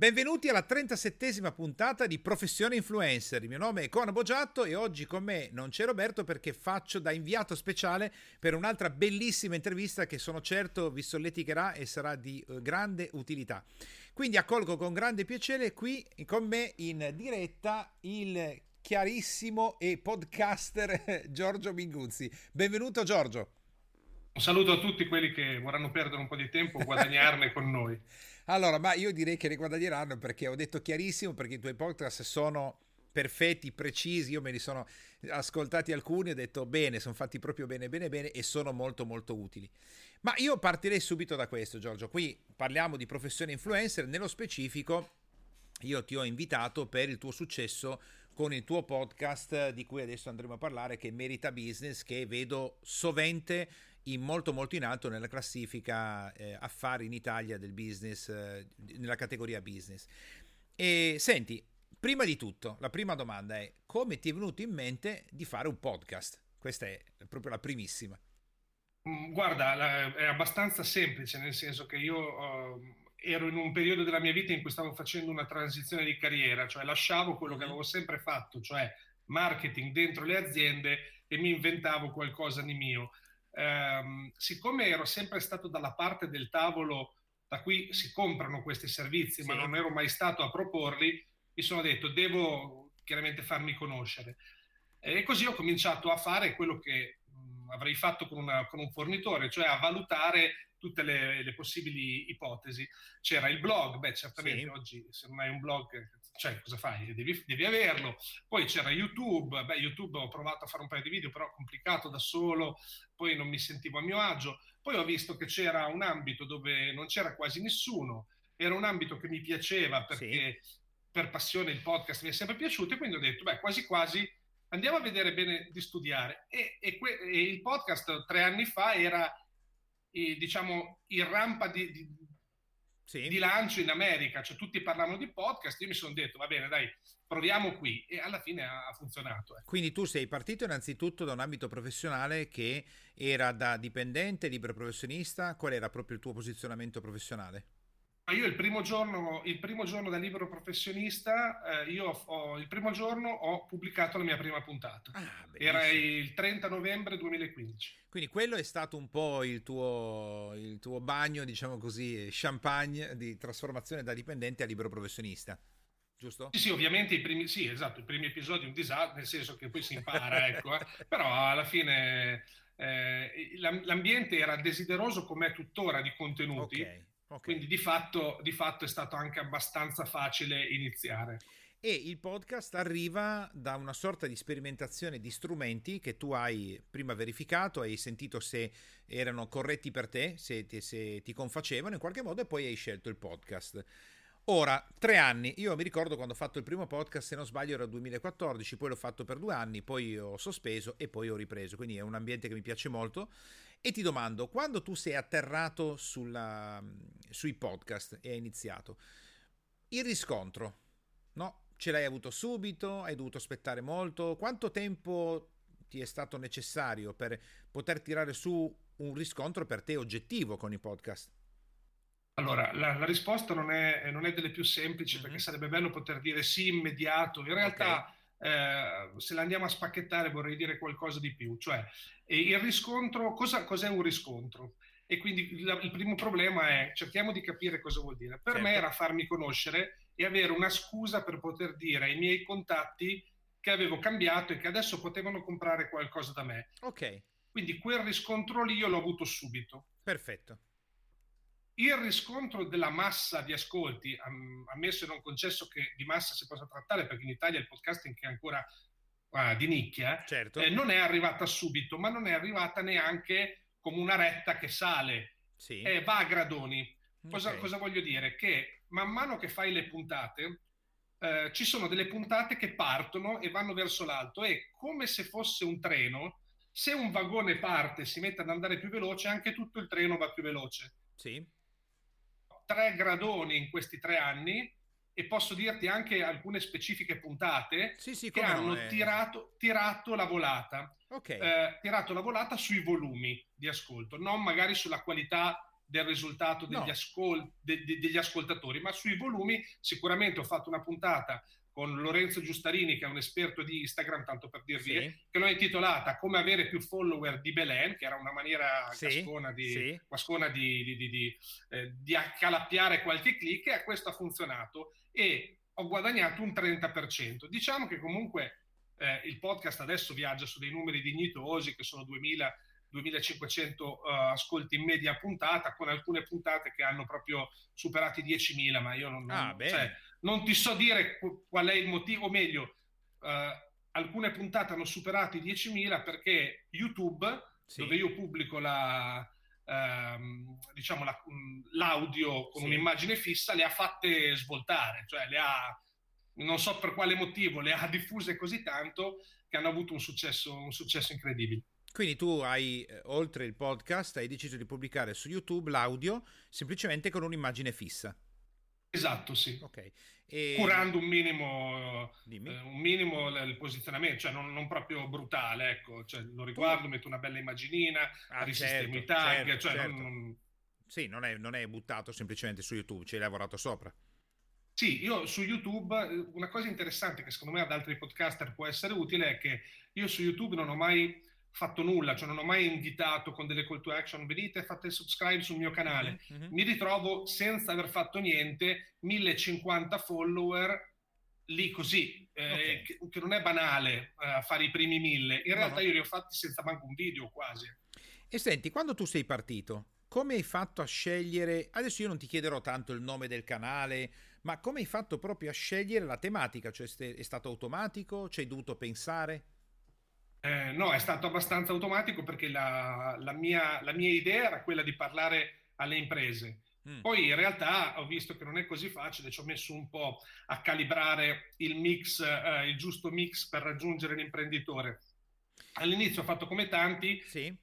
Benvenuti alla 37esima puntata di Professione Influencer. Il mio nome è Cono Boggiatto e oggi con me non c'è Roberto perché faccio da inviato speciale per un'altra bellissima intervista che sono certo vi solleticherà e sarà di eh, grande utilità. Quindi accolgo con grande piacere qui con me in diretta il chiarissimo e podcaster Giorgio Minguzzi. Benvenuto Giorgio. Un saluto a tutti quelli che vorranno perdere un po' di tempo o guadagnarne con noi. Allora, ma io direi che ne guadagneranno perché ho detto chiarissimo, perché i tuoi podcast sono perfetti, precisi, io me li sono ascoltati alcuni ho detto bene, sono fatti proprio bene, bene, bene e sono molto, molto utili. Ma io partirei subito da questo, Giorgio. Qui parliamo di professione influencer, nello specifico io ti ho invitato per il tuo successo con il tuo podcast di cui adesso andremo a parlare, che Merita Business, che vedo sovente in molto molto in alto nella classifica eh, affari in Italia del business, eh, nella categoria business. E senti, prima di tutto, la prima domanda è come ti è venuto in mente di fare un podcast? Questa è proprio la primissima. Mm, guarda, è abbastanza semplice, nel senso che io uh, ero in un periodo della mia vita in cui stavo facendo una transizione di carriera, cioè lasciavo quello che mm-hmm. avevo sempre fatto, cioè marketing dentro le aziende e mi inventavo qualcosa di mio ehm, siccome ero sempre stato dalla parte del tavolo da cui si comprano questi servizi, sì. ma non ero mai stato a proporli, mi sono detto devo chiaramente farmi conoscere. E così ho cominciato a fare quello che mh, avrei fatto con, una, con, un fornitore, cioè a valutare tutte le, le possibili ipotesi. C'era il blog, beh certamente sì. oggi se non hai un blog cioè cosa fai? Devi, devi, averlo. Poi c'era YouTube, beh YouTube ho provato a fare un paio di video, però complicato da solo, poi non mi sentivo a mio agio. Poi ho visto che c'era un ambito dove non c'era quasi nessuno, era un ambito che mi piaceva perché sì. per passione il podcast mi è sempre piaciuto e quindi ho detto, beh quasi quasi andiamo a vedere bene di studiare. E, e, que- e il podcast tre anni fa era, eh, diciamo, in rampa di, di sì. di lancio in America, cioè tutti parlavano di podcast, io mi sono detto va bene dai, proviamo qui e alla fine ha, funzionato. Eh. Quindi tu sei partito innanzitutto da un ambito professionale che era da dipendente, libero professionista, qual era proprio il tuo posizionamento professionale? Io il primo giorno, il primo giorno da libero professionista, eh, io ho, il primo giorno ho pubblicato la mia prima puntata. Ah, Era il 30 novembre 2015. Quindi quello è stato un po' il tuo, il tuo bagno, diciamo così, champagne di trasformazione da dipendente a libero professionista. Giusto? Sì, sì, ovviamente i primi, sì, esatto, i primi episodi un disastro, nel senso che poi si impara, ecco, eh. però alla fine eh, l'ambiente era desideroso come tuttora di contenuti. Okay Okay. Quindi di fatto, di fatto è stato anche abbastanza facile iniziare. E il podcast arriva da una sorta di sperimentazione di strumenti che tu hai prima verificato, hai sentito se erano corretti per te, se ti, se ti confacevano in qualche modo e poi hai scelto il podcast. Ora, tre anni, io mi ricordo quando ho fatto il primo podcast, se non sbaglio era 2014, poi l'ho fatto per due anni, poi ho sospeso e poi ho ripreso, quindi è un ambiente che mi piace molto e ti domando, quando tu sei atterrato sulla, sui podcast e hai iniziato, il riscontro, no? Ce l'hai avuto subito? Hai dovuto aspettare molto? Quanto tempo ti è stato necessario per poter tirare su un riscontro per te oggettivo con i podcast? Allora, la, la risposta non è, non è, delle più semplici mm-hmm. perché sarebbe bello poter dire sì immediato. In realtà okay eh, se la andiamo a spacchettare vorrei dire qualcosa di più, cioè il riscontro, cosa, cos'è un riscontro? E quindi il, il primo problema è cerchiamo di capire cosa vuol dire. Per certo. me era farmi conoscere e avere una scusa per poter dire ai miei contatti che avevo cambiato e che adesso potevano comprare qualcosa da me. Ok. Quindi quel riscontro lì io l'ho avuto subito. Perfetto il riscontro della massa di ascolti, ammesso e non concesso che di massa si possa trattare, perché in Italia il podcasting è ancora uh, di nicchia, certo. eh, non è arrivata subito, ma non è arrivata neanche come una retta che sale, sì. eh, va a gradoni. Cosa, okay. cosa, voglio dire? Che man mano che fai le puntate, eh, ci sono delle puntate che partono e vanno verso l'alto e come se fosse un treno, se un vagone parte e si mette ad andare più veloce, anche tutto il treno va più veloce. Sì tre gradoni in questi tre anni e posso dirti anche alcune specifiche puntate sì, sì, che hanno no, tirato, tirato, la volata. Okay. Eh, tirato la volata sui volumi di ascolto, non magari sulla qualità del risultato degli, no. ascol- de- de- degli ascoltatori, ma sui volumi sicuramente ho fatto una puntata con Lorenzo Giustarini, che è un esperto di Instagram, tanto per dirvi, sì. che l'ho intitolata Come avere più follower di Belen, che era una maniera sì. di, sì. cascona di, di, di, eh, di, accalappiare qualche click e questo ha funzionato e ho guadagnato un 30%. Diciamo che comunque eh, il podcast adesso viaggia su dei numeri dignitosi, che sono 2000 2500 uh, ascolti in media puntata, con alcune puntate che hanno proprio superato i 10.000, ma io non, ah, cioè, non ti so dire qual è il motivo, o meglio, uh, alcune puntate hanno superato i 10.000 perché YouTube, sì. dove io pubblico la, uh, diciamo la, l'audio con sì. un'immagine fissa, le ha fatte svoltare, cioè le ha, non so per quale motivo, le ha diffuse così tanto che hanno avuto un successo, un successo incredibile. Quindi tu hai, eh, oltre il podcast, hai deciso di pubblicare su YouTube l'audio semplicemente con un'immagine fissa. Esatto, sì. Okay. E... Curando un minimo, eh, un minimo il posizionamento, cioè non, non proprio brutale, ecco. Cioè, lo riguardo, metto una bella immaginina, ah, risistemo certo, i tag, certo, cioè certo. Non, Sì, non è, non è buttato semplicemente su YouTube, ci hai lavorato sopra. Sì, io su YouTube, eh, una cosa interessante che secondo me ad altri podcaster può essere utile è che io su YouTube non ho mai fatto nulla, cioè non ho mai invitato con delle call to action, venite fate subscribe sul mio canale. Mm-hmm. Mi ritrovo senza aver fatto niente, 1050 follower lì così, eh, okay. che, che, non è banale eh, fare i primi mille. In realtà no. io li ho fatti senza manco un video quasi. E senti, quando tu sei partito, come hai fatto a scegliere? Adesso io non ti chiederò tanto il nome del canale, ma come hai fatto proprio a scegliere la tematica? Cioè è stato automatico? Ci hai dovuto pensare? Eh, no, è stato abbastanza automatico perché la, la, mia, la, mia, idea era quella di parlare alle imprese. Mm. Poi in realtà ho visto che non è così facile, ci ho messo un po' a calibrare il mix, eh, il giusto mix per raggiungere l'imprenditore. All'inizio ho fatto come tanti sì.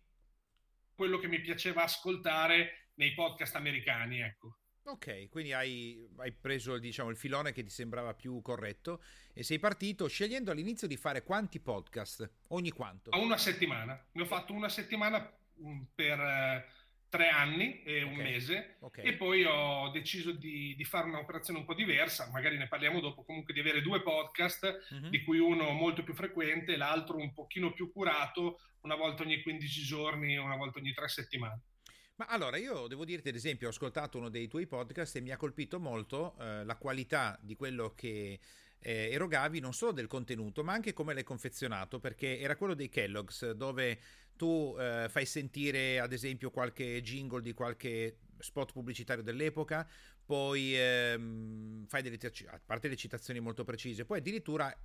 quello che mi piaceva ascoltare nei podcast americani, ecco. Ok, quindi hai, hai preso diciamo, il filone che ti sembrava più corretto e sei partito scegliendo all'inizio di fare quanti podcast? Ogni quanto? A una settimana. Ne ho fatto una settimana mm, per eh, tre anni e un mese okay. e poi ho deciso di, di, fare un'operazione un po' diversa, magari ne parliamo dopo, comunque di avere due podcast, mm-hmm. di cui uno molto più frequente e l'altro un pochino più curato, una volta ogni 15 giorni, una volta ogni tre settimane. Ma allora io devo dirti, ad esempio, ho ascoltato uno dei tuoi podcast e mi ha colpito molto eh, la qualità di quello che eh, erogavi, non solo del contenuto, ma anche come l'hai confezionato, perché era quello dei Kellogg's, dove tu eh, fai sentire, ad esempio, qualche jingle di qualche spot pubblicitario dell'epoca, poi ehm, fai delle, a parte le citazioni molto precise, poi addirittura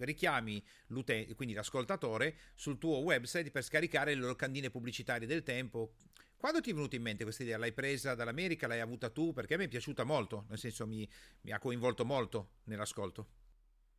richiami l'utente, quindi l'ascoltatore, sul tuo website per scaricare le locandine pubblicitarie del tempo quando ti è venuta in mente questa idea? L'hai presa dall'America? L'hai avuta tu? Perché a me è piaciuta molto, nel senso mi, mi ha coinvolto molto nell'ascolto.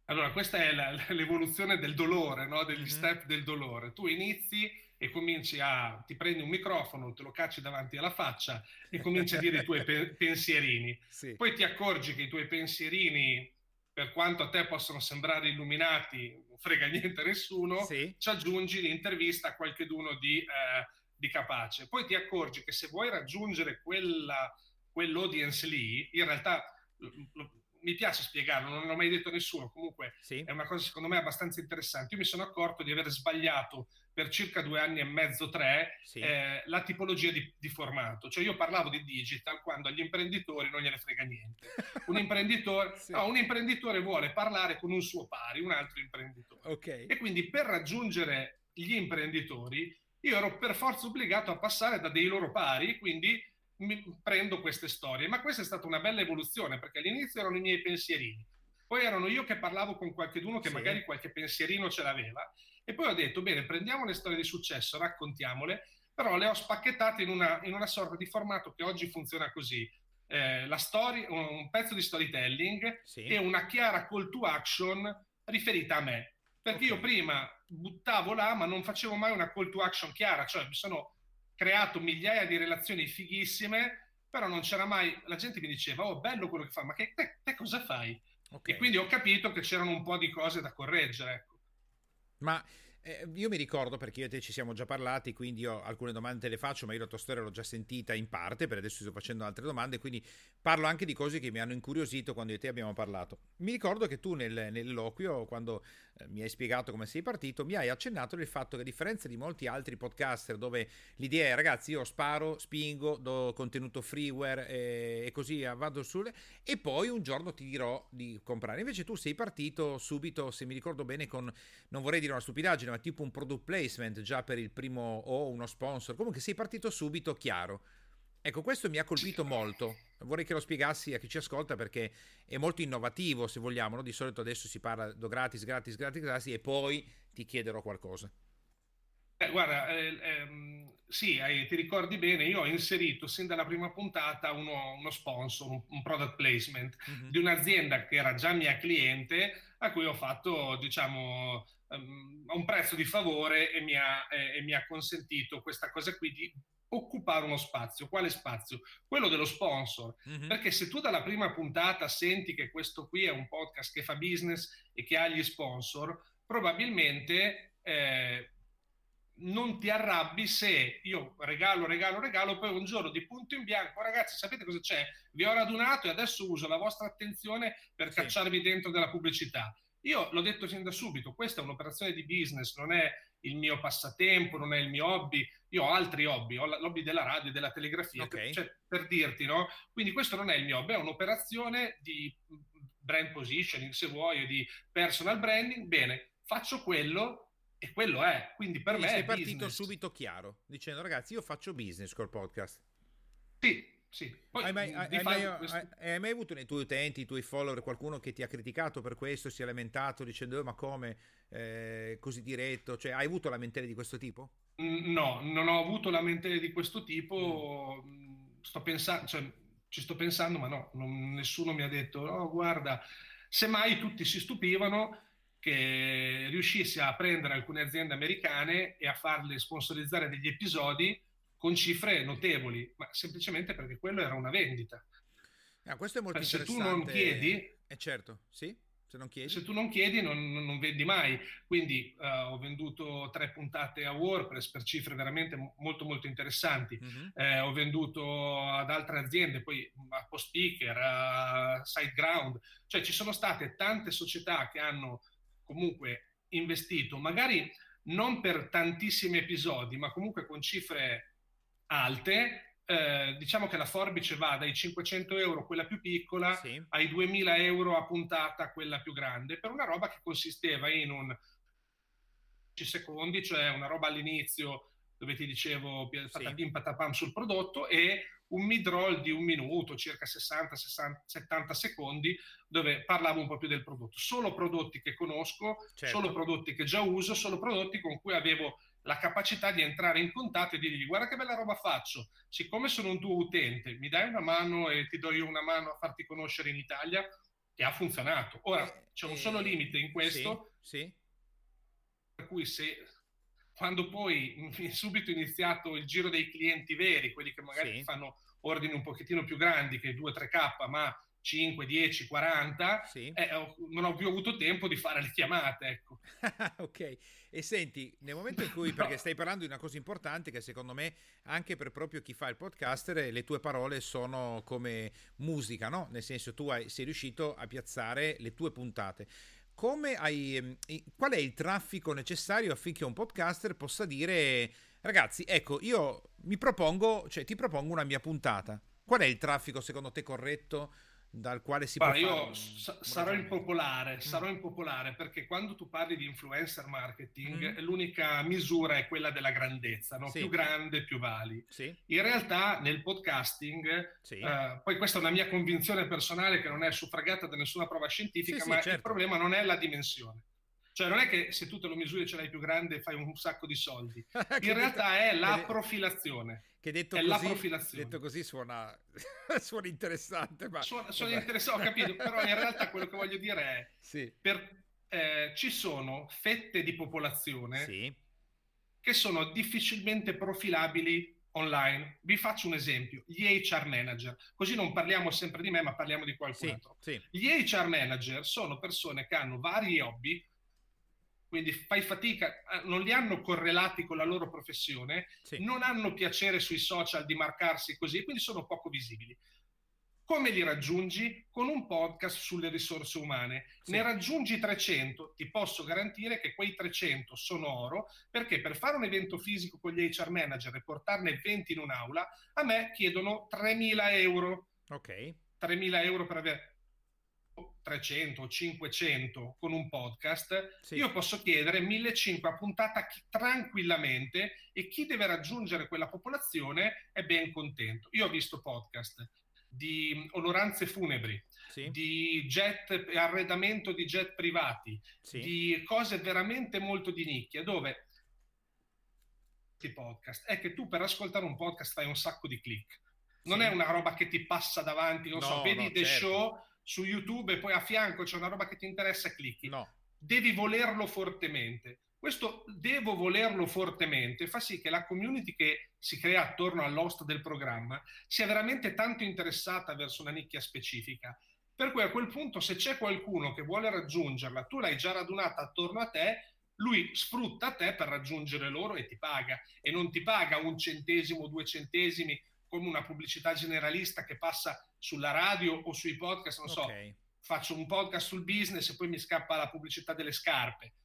Allora, questa è la, l'evoluzione del dolore, no? degli mm-hmm. step del dolore. Tu inizi e cominci a, ti prendi un microfono, te lo cacci davanti alla faccia e cominci a dire i tuoi pe- pensierini. Sì. Poi ti accorgi che i tuoi pensierini, per quanto a te possono sembrare illuminati, non frega niente a nessuno, sì. ci aggiungi l'intervista a qualcheduno di... Eh, di capace. Poi ti accorgi che se vuoi raggiungere quella, quell'audience lì, in realtà mi piace spiegarlo, non l'ho mai detto a nessuno, comunque sì. è una cosa secondo me abbastanza interessante. Io mi sono accorto di aver sbagliato per circa due anni e mezzo, tre, sì. eh, la tipologia di, di, formato. Cioè io parlavo di digital quando agli imprenditori non gliene frega niente. Un imprenditore, sì. no, un imprenditore vuole parlare con un suo pari, un altro imprenditore. Okay. E quindi per raggiungere gli imprenditori io ero per forza obbligato a passare da dei loro pari, quindi prendo queste storie. Ma questa è stata una bella evoluzione, perché all'inizio erano i miei pensierini, poi erano io che parlavo con qualcuno che sì. magari qualche pensierino ce l'aveva, e poi ho detto, bene, prendiamo le storie di successo, raccontiamole, però le ho spacchettate in una, in una sorta di formato che oggi funziona così. Eh, la story, un pezzo di storytelling sì. e una chiara call to action riferita a me. Perché okay. io prima buttavo là, ma non facevo mai una call to action chiara, cioè mi sono creato migliaia di relazioni fighissime, però non c'era mai, la gente mi diceva, oh bello quello che fa, ma che, te, te cosa fai? Okay. E quindi ho capito che c'erano un po' di cose da correggere. Ecco. Ma Eh, io mi ricordo perché io e te ci siamo già parlati, quindi io alcune domande te le faccio, ma io la tua storia l'ho già sentita in parte, per adesso sto facendo altre domande, quindi parlo anche di cose che mi hanno incuriosito quando io e te abbiamo parlato. Mi ricordo che tu nel, nell'eloquio, quando eh, mi hai spiegato come sei partito, mi hai accennato del fatto che a differenza di molti altri podcaster dove l'idea è ragazzi io sparo, spingo, do contenuto freeware e, e così vado sulle e poi un giorno ti dirò di comprare. Invece tu sei partito subito, se mi ricordo bene, con, non vorrei dire una stupidaggine, ma tipo un product placement già per il primo o uno sponsor. Comunque sei partito subito chiaro. Ecco, questo mi ha colpito molto. Vorrei che lo spiegassi a chi ci ascolta perché è molto innovativo, se vogliamo. No? Di solito adesso si parla do gratis, gratis, gratis, gratis e poi ti chiederò qualcosa. Eh, guarda, eh, ehm, sì, eh, ti ricordi bene, io ho inserito sin dalla prima puntata uno, uno sponsor, un, un, product placement mm-hmm. di un'azienda che era già mia cliente, a cui ho fatto, diciamo, um, a un prezzo di favore e mi, ha, eh, e mi ha consentito questa cosa qui di occupare uno spazio. Quale spazio? Quello dello sponsor. Mm-hmm. Perché se tu dalla prima puntata senti che questo qui è un podcast che fa business e che ha gli sponsor, probabilmente... Eh, non ti arrabbi se io regalo, regalo, regalo, poi un giorno di punto in bianco, ragazzi, sapete cosa c'è? Vi ho radunato e adesso uso la vostra attenzione per sì. cacciarvi dentro della pubblicità. Io l'ho detto sin da subito, questa è un'operazione di business, non è il mio passatempo, non è il mio hobby. Io ho altri hobby, ho l'hobby della radio e della telegrafia, okay. cioè, per dirti, no? Quindi questo non è il mio hobby, è un'operazione di brand positioning, se vuoi, di personal branding. Bene, faccio quello e quello è. Quindi per Quindi me sei partito business. subito chiaro, dicendo ragazzi io faccio business col podcast. Sì, sì. Poi, hai, mai, hai, mai, questo... hai, mai, avuto nei tuoi utenti, i tuoi follower, qualcuno che ti ha criticato per questo, si è lamentato dicendo oh, ma come, eh, così diretto? Cioè, hai avuto lamentele di questo tipo? No, non ho avuto lamentele di questo tipo. Mm. Sto pensando, cioè, ci sto pensando, ma no, non, nessuno mi ha detto, oh, guarda, semmai tutti si stupivano che riuscisse a prendere alcune aziende americane e a farle sponsorizzare degli episodi con cifre notevoli, ma semplicemente perché quello era una vendita. Ah, questo è molto se interessante. Se tu non chiedi... Eh certo, sì. Se non chiedi, se tu non, chiedi non, non vendi mai. Quindi uh, ho venduto tre puntate a WordPress per cifre veramente molto molto interessanti. Mm-hmm. Eh, ho venduto ad altre aziende, poi a Postspeaker, a SiteGround. Cioè ci sono state tante società che hanno comunque investito, magari non per tantissimi episodi, ma comunque con cifre alte, eh, diciamo che la forbice va dai 500 euro, quella più piccola, sì. ai 2000 euro a puntata, quella più grande, per una roba che consisteva in un secondi, cioè una roba all'inizio dove ti dicevo patapim patapam sul prodotto e un mid-roll di un minuto, circa 60, 60, 70 secondi, dove parlavo un po' più del prodotto. Solo prodotti che conosco, certo. solo prodotti che già uso, solo prodotti con cui avevo la capacità di entrare in contatto e di dirgli guarda che bella roba faccio, siccome sono un tuo utente, mi dai una mano e ti do io una mano a farti conoscere in Italia e ha funzionato. Ora eh, c'è un eh, solo limite in questo, sì, sì. per cui se quando poi subito iniziato il giro dei clienti veri, quelli che magari sì. fanno ordini un pochettino più grandi che 2-3K, ma 5, 10, 40, sì. eh, non ho più avuto tempo di fare le chiamate. Ecco. ok, e senti, nel momento in cui, perché stai parlando di una cosa importante che secondo me anche per proprio chi fa il podcaster, le tue parole sono come musica, no? Nel senso tu hai, sei riuscito a piazzare le tue puntate come hai, ehm, qual è il traffico necessario affinché un podcaster possa dire ragazzi, ecco, io mi propongo, cioè ti propongo una mia puntata. Qual è il traffico secondo te corretto dal quale si Guarda, può io s- sarò impopolare, mm. sarò impopolare perché quando tu parli di influencer marketing mm. l'unica misura è quella della grandezza, no? sì. più grande più vali. Sì. In realtà nel podcasting, sì. uh, poi questa è una mia convinzione personale che non è suffragata da nessuna prova scientifica, ma certo. il problema non è la dimensione. Cioè non è che se tu te lo misuri e ce l'hai più grande fai un sacco di soldi. In realtà è la profilazione. Che detto, così, detto così suona, suona interessante. Ma... Suona, suona interessante, ho capito, però in realtà quello che voglio dire è sì. per, eh, ci sono fette di popolazione sì. che sono difficilmente profilabili online. Vi faccio un esempio, gli HR manager, così non parliamo sempre di me, ma parliamo di qualcun sì, altro. Gli HR manager sono persone che hanno vari hobby, quindi fai fatica, eh, non li hanno correlati con la loro professione, sì. non hanno piacere sui social di marcarsi così, quindi sono poco visibili. Come li raggiungi? Con un podcast sulle risorse umane. Sì. Ne raggiungi 300, ti posso garantire che quei 300 sono oro, perché per fare un evento fisico con gli HR manager e portarne 20 in un'aula, a me chiedono 3.000 euro. Ok. 3.000 euro per avere 300 o 500 con un podcast, sì. io posso chiedere 1500 a puntata tranquillamente e chi deve raggiungere quella popolazione è ben contento. Io ho visto podcast di onoranze funebri, sì. di jet, arredamento di jet privati, sì. di cose veramente molto di nicchia, dove podcast è che tu per ascoltare un podcast fai un sacco di click. Non è una roba che ti passa davanti, non no, so, vedi no, The certo. Show su YouTube e poi a fianco c'è una roba che ti interessa clicchi. No. Devi volerlo fortemente. Questo devo volerlo fortemente fa sì che la community che si crea attorno all'host del programma sia veramente tanto interessata verso una nicchia specifica. Per cui a quel punto se c'è qualcuno che vuole raggiungerla, tu l'hai già radunata attorno a te, lui sfrutta te per raggiungere loro e ti paga. E non ti paga un centesimo, due centesimi come una pubblicità generalista che passa sulla radio o sui podcast, non okay. so, faccio un podcast sul business e poi mi scappa la pubblicità delle scarpe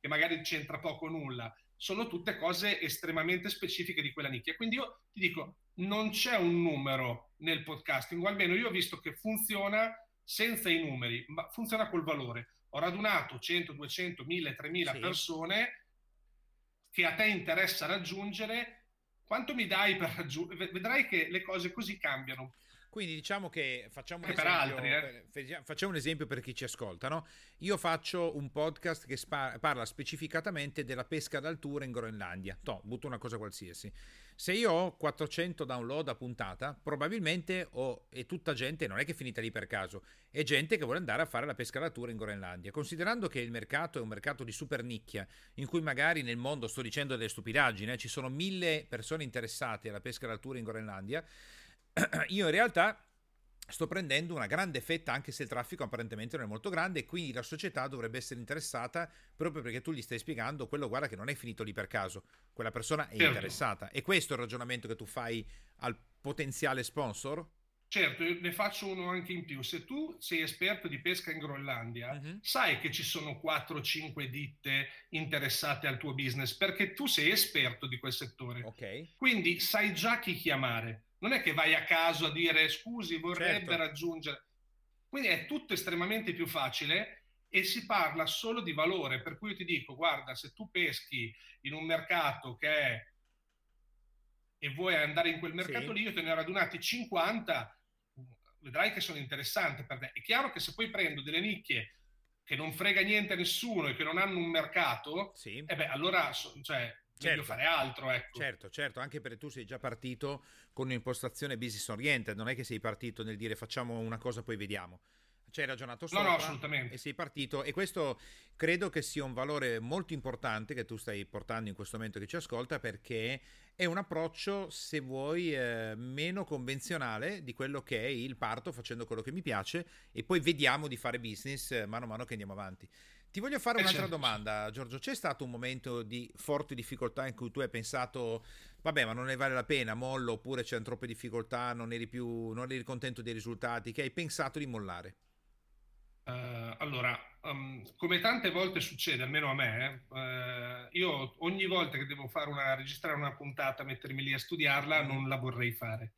che magari c'entra poco o nulla, sono tutte cose estremamente specifiche di quella nicchia. Quindi io ti dico, non c'è un numero nel podcasting, o almeno io ho visto che funziona senza i numeri, ma funziona col valore. Ho radunato 100, 200, 1000, 3000 sì. persone che a te interessa raggiungere. Quanto mi dai per raggiungere? Vedrai che le cose così cambiano. Quindi diciamo che facciamo un, esempio, altri, eh? facciamo un esempio per chi ci ascolta. No? Io faccio un podcast che spa- parla specificatamente della pesca d'altura in Groenlandia. No, butto una cosa qualsiasi. Se io ho 400 download a puntata, probabilmente ho, è tutta gente, non è che è finita lì per caso, è gente che vuole andare a fare la pesca d'altura in Groenlandia. Considerando che il mercato è un mercato di super nicchia, in cui magari nel mondo, sto dicendo delle stupidaggini, eh, ci sono mille persone interessate alla pesca d'altura in Groenlandia, io in realtà sto prendendo una grande fetta anche se il traffico apparentemente non è molto grande e quindi la società dovrebbe essere interessata proprio perché tu gli stai spiegando quello guarda che non è finito lì per caso quella persona è certo. interessata e questo è il ragionamento che tu fai al potenziale sponsor Certo, ne faccio uno anche in più. Se tu sei esperto di pesca in Groenlandia, uh-huh. sai che ci sono 4-5 ditte interessate al tuo business perché tu sei esperto di quel settore. Ok. Quindi sai già chi chiamare non è che vai a caso a dire scusi, vorrebbe certo. raggiungere. Quindi è tutto estremamente più facile e si parla solo di valore. Per cui io ti dico, guarda, se tu peschi in un mercato che è e vuoi andare in quel mercato sì. lì, io te ne ho radunati 50, vedrai che sono interessanti per te. È chiaro che se poi prendo delle nicchie che non frega niente a nessuno e che non hanno un mercato, sì. eh beh, allora cioè, certo. fare altro. Ecco. Certo, certo, anche perché tu sei già partito con un'impostazione business oriented, non è che sei partito nel dire facciamo una cosa poi vediamo. Ci hai ragionato sopra no, no, assolutamente. e sei partito e questo credo che sia un valore molto importante che tu stai portando in questo momento che ci ascolta perché è un approccio, se vuoi, eh, meno convenzionale di quello che è il parto facendo quello che mi piace e poi vediamo di fare business eh, mano a mano che andiamo avanti. Ti voglio fare eh, un'altra certo. domanda, Giorgio. C'è stato un momento di forte difficoltà in cui tu hai pensato, vabbè, ma non ne vale la pena, mollo, oppure c'erano troppe difficoltà, non eri più, non eri contento dei risultati, che hai pensato di mollare? Uh, allora, um, come tante volte succede, almeno a me, uh, io ogni volta che devo fare una, registrare una puntata, mettermi lì a studiarla, non la vorrei fare.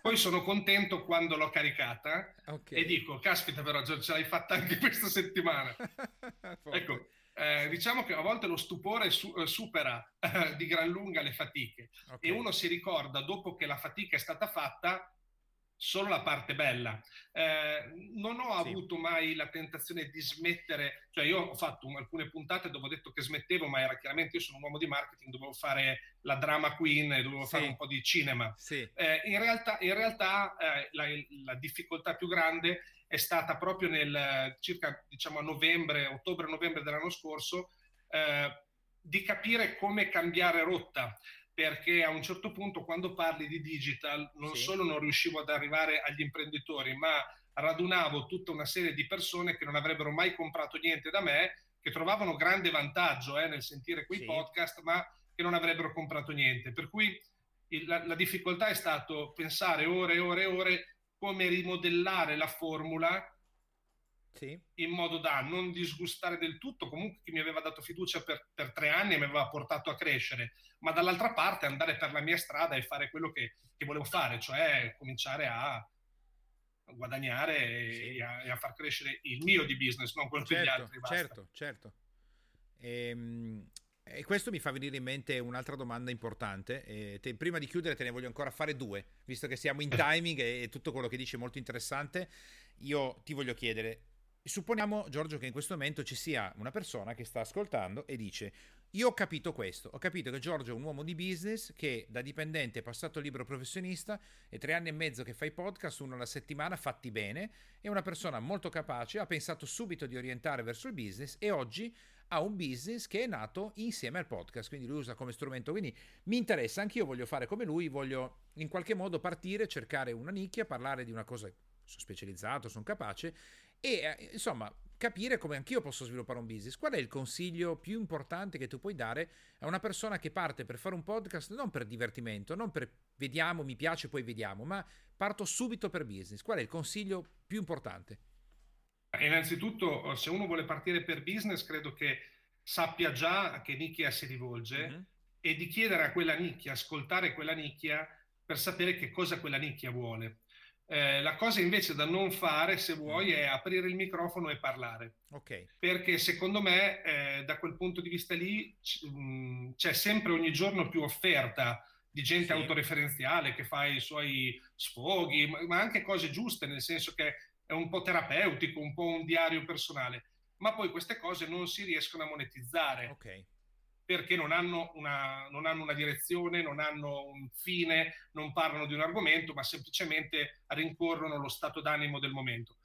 Poi sono contento quando l'ho caricata okay. e dico, caspita però Giorgio, ce l'hai fatta anche questa settimana. ecco, eh, diciamo che a volte lo stupore su- eh, supera eh, di gran lunga le fatiche okay. e uno si ricorda dopo che la fatica è stata fatta solo la parte bella. Eh, non ho sì. avuto mai la tentazione di smettere, cioè io ho fatto un, alcune puntate dove ho detto che smettevo, ma era chiaramente io sono un uomo di marketing, dovevo fare la drama queen e dovevo sì. fare un po' di cinema. Sì. Eh, in realtà, in realtà eh, la, la, difficoltà più grande è stata proprio nel circa diciamo a novembre, ottobre-novembre dell'anno scorso, eh, di capire come cambiare rotta perché a un certo punto quando parli di digital non sì. solo non riuscivo ad arrivare agli imprenditori, ma radunavo tutta una serie di persone che non avrebbero mai comprato niente da me che trovavano grande vantaggio eh, nel sentire quei sì. podcast, ma che non avrebbero comprato niente. Per cui il, la, la difficoltà è stato pensare ore e ore e ore come rimodellare la formula sì. in modo da non disgustare del tutto comunque chi mi aveva dato fiducia per, per, tre anni e mi aveva portato a crescere, ma dall'altra parte andare per la mia strada e fare quello che, che volevo fare, cioè cominciare a guadagnare sì. e, a, e, a, far crescere il mio di business, non quello certo, degli altri. Basta. Certo, certo. Ehm, e questo mi fa venire in mente un'altra domanda importante. E te, prima di chiudere te ne voglio ancora fare due, visto che siamo in timing e, e tutto quello che dici è molto interessante. Io ti voglio chiedere, Supponiamo, Giorgio, che in questo momento ci sia una persona che sta ascoltando e dice: Io ho capito questo, ho capito che Giorgio è un uomo di business che da dipendente è passato libero professionista e tre anni e mezzo che fa i podcast, uno alla settimana, fatti bene, è una persona molto capace, ha pensato subito di orientare verso il business e oggi ha un business che è nato insieme al podcast, quindi lui usa come strumento. Quindi mi interessa, anche io voglio fare come lui, voglio in qualche modo partire, cercare una nicchia, parlare di una cosa sono specializzato, sono capace e eh, insomma capire come anch'io posso sviluppare un business. Qual è il consiglio più importante che tu puoi dare a una persona che parte per fare un podcast non per divertimento, non per vediamo, mi piace, poi vediamo, ma parto subito per business? Qual è il consiglio più importante? Innanzitutto, se uno vuole partire per business, credo che sappia già a che nicchia si rivolge mm-hmm. e di chiedere a quella nicchia, ascoltare quella nicchia per sapere che cosa quella nicchia vuole. Eh, la cosa invece da non fare, se vuoi, è aprire il microfono e parlare. Okay. Perché secondo me, eh, da quel punto di vista lì, c- mh, c'è sempre ogni giorno più offerta di gente sì. autoreferenziale che fa i suoi sfoghi, ma, ma anche cose giuste, nel senso che è un po' terapeutico, un po' un diario personale. Ma poi queste cose non si riescono a monetizzare. Okay perché non hanno, una, non hanno, una, direzione, non hanno un fine, non parlano di un argomento, ma semplicemente rincorrono lo stato d'animo del momento.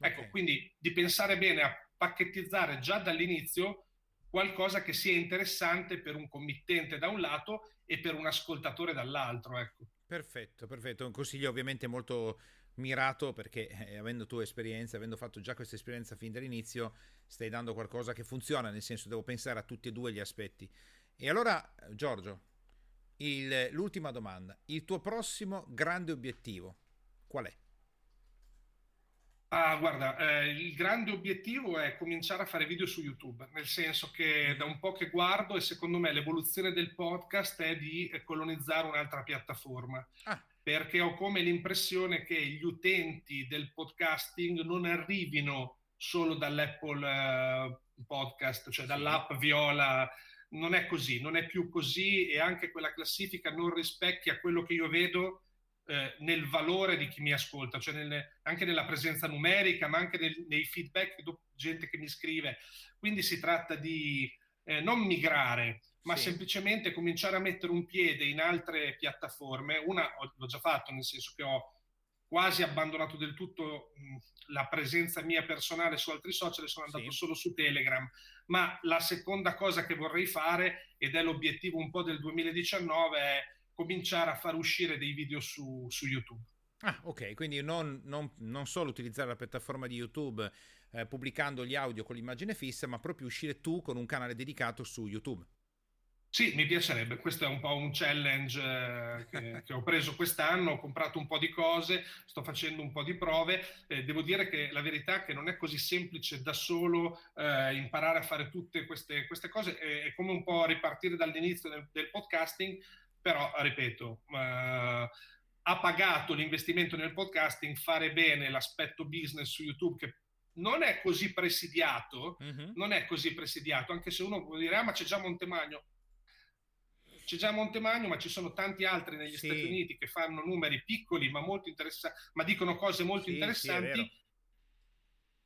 Ecco, okay. quindi di pensare bene a pacchettizzare già dall'inizio qualcosa che sia interessante per un committente da un lato e per un ascoltatore dall'altro. Ecco. Perfetto, perfetto. Un consiglio ovviamente molto mirato perché eh, avendo tu esperienza, avendo fatto già questa esperienza fin dall'inizio, stai dando qualcosa che funziona, nel senso devo pensare a tutti e due gli aspetti. E allora, Giorgio, il, l'ultima domanda, il tuo prossimo grande obiettivo qual è? Ah, guarda, eh, il grande obiettivo è cominciare a fare video su YouTube, nel senso che da un po' che guardo e secondo me l'evoluzione del podcast è di colonizzare un'altra piattaforma. Ah perché ho come l'impressione che gli utenti del podcasting non arrivino solo dall'Apple uh, Podcast, cioè dall'app Viola. Non è così, non è più così e anche quella classifica non rispecchia quello che io vedo eh, nel valore di chi mi ascolta, cioè nelle, anche nella presenza numerica, ma anche nel, nei feedback, gente che mi scrive. Quindi si tratta di eh, non migrare, ma sì. semplicemente cominciare a mettere un piede in altre piattaforme. Una l'ho già fatto, nel senso che ho quasi abbandonato del tutto mh, la presenza mia personale su altri social e sono andato sì. solo su Telegram. Ma la seconda cosa che vorrei fare, ed è l'obiettivo un po' del 2019, è cominciare a far uscire dei video su, su YouTube. Ah, ok, quindi non, non, non, solo utilizzare la piattaforma di YouTube eh, pubblicando gli audio con l'immagine fissa, ma proprio uscire tu con un canale dedicato su YouTube. Sì, mi piacerebbe. Questo è un po' un challenge eh, che, che, ho preso quest'anno. Ho comprato un po' di cose, sto facendo un po' di prove. Eh, devo dire che la verità è che non è così semplice da solo eh, imparare a fare tutte queste, queste cose. È, è, come un po' ripartire dall'inizio del, del podcasting, però, ripeto, eh, ha pagato l'investimento nel podcasting, fare bene l'aspetto business su YouTube che non è così presidiato, mm-hmm. non è così presidiato, anche se uno può dire, ah ma c'è già Montemagno, c'è già Montemagno, ma ci sono tanti altri negli sì. Stati Uniti che fanno numeri piccoli ma molto interessanti, ma dicono cose molto sì, interessanti. Sì,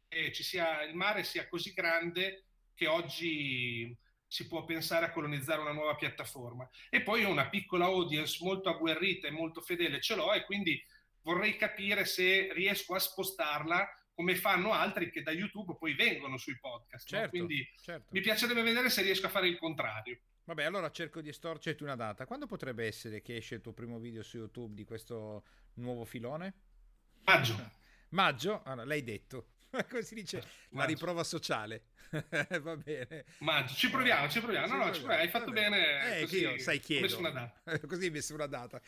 e ci sia, il mare sia così grande che oggi si può pensare a colonizzare una nuova piattaforma. E poi ho una piccola audience molto agguerrita e molto fedele, ce l'ho, e quindi vorrei capire se riesco a spostarla come fanno altri che da YouTube poi vengono sui podcast. Certo, no? Quindi certo. mi piacerebbe vedere se riesco a fare il contrario. Vabbè, allora cerco di estorcerti una data. Quando potrebbe essere che esce il tuo primo video su YouTube di questo nuovo filone? Maggio. Maggio? Allora, l'hai detto. Come si dice? La riprova sociale. Va bene. Ma ci proviamo, ci proviamo. No, no, ci proviamo. hai fatto bene. Eh, così, io, sai, chiedo. Ho messo una data. così messo una data.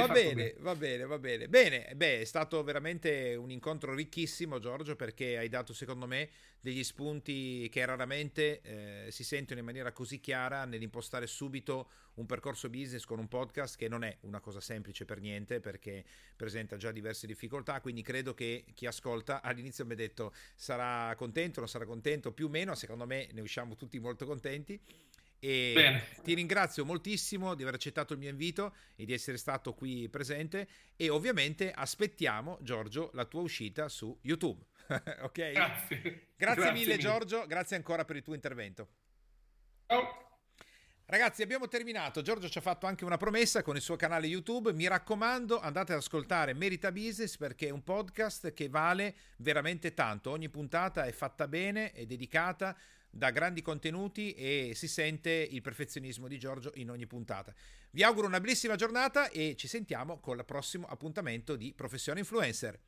Va bene, bene, va bene, va bene. Bene, beh, è stato veramente un incontro ricchissimo, Giorgio, perché hai dato, secondo me, degli spunti che raramente eh, si sentono in maniera così chiara nell'impostare subito un percorso business con un podcast che non è una cosa semplice per niente, perché presenta già diverse difficoltà, quindi credo che chi ascolta all'inizio mi ha detto sarà contento, non sarà contento, più o meno, secondo me ne usciamo tutti molto contenti e Bene. ti ringrazio moltissimo di aver accettato il mio invito e di essere stato qui presente e ovviamente aspettiamo Giorgio la tua uscita su YouTube. ok? Grazie. Grazie, grazie mille, mille Giorgio, grazie ancora per il tuo intervento. Ciao. Ragazzi, abbiamo terminato. Giorgio ci ha fatto anche una promessa con il suo canale YouTube. Mi raccomando, andate ad ascoltare Merita Business perché è un podcast che vale veramente tanto. Ogni puntata è fatta bene, è dedicata da grandi contenuti e si sente il perfezionismo di Giorgio in ogni puntata. Vi auguro una bellissima giornata e ci sentiamo con il prossimo appuntamento di Professione Influencer.